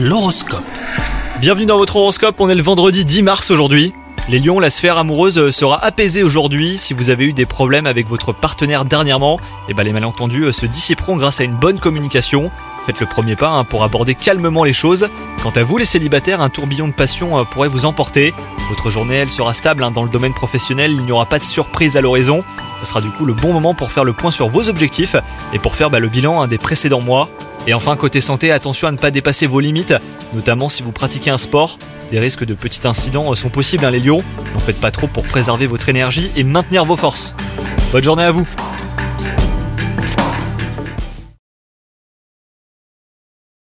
L'horoscope. Bienvenue dans votre horoscope, on est le vendredi 10 mars aujourd'hui. Les lions, la sphère amoureuse sera apaisée aujourd'hui. Si vous avez eu des problèmes avec votre partenaire dernièrement, et ben les malentendus se dissiperont grâce à une bonne communication. Faites le premier pas hein, pour aborder calmement les choses. Quant à vous les célibataires, un tourbillon de passion euh, pourrait vous emporter. Votre journée, elle sera stable hein, dans le domaine professionnel, il n'y aura pas de surprise à l'horizon. Ça sera du coup le bon moment pour faire le point sur vos objectifs et pour faire bah, le bilan hein, des précédents mois. Et enfin, côté santé, attention à ne pas dépasser vos limites, notamment si vous pratiquez un sport. Des risques de petits incidents sont possibles, hein, les lions. N'en faites pas trop pour préserver votre énergie et maintenir vos forces. Bonne journée à vous